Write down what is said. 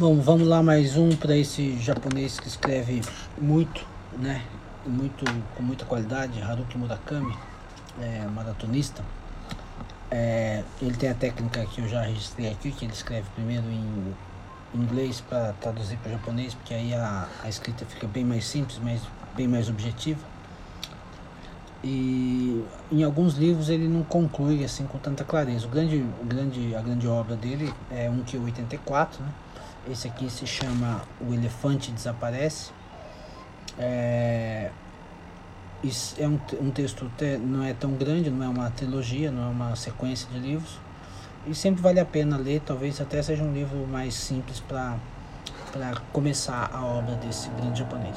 Bom, vamos lá mais um para esse japonês que escreve muito, né? Muito, com muita qualidade, Haruki Murakami, é, maratonista. É, ele tem a técnica que eu já registrei aqui, que ele escreve primeiro em inglês para traduzir para japonês, porque aí a, a escrita fica bem mais simples, mas bem mais objetiva. E em alguns livros ele não conclui assim com tanta clareza. O grande, o grande, a grande obra dele é um que 84, né? Esse aqui se chama O Elefante Desaparece. É, é um, um texto te, não é tão grande, não é uma trilogia, não é uma sequência de livros. E sempre vale a pena ler, talvez até seja um livro mais simples para começar a obra desse grande japonês.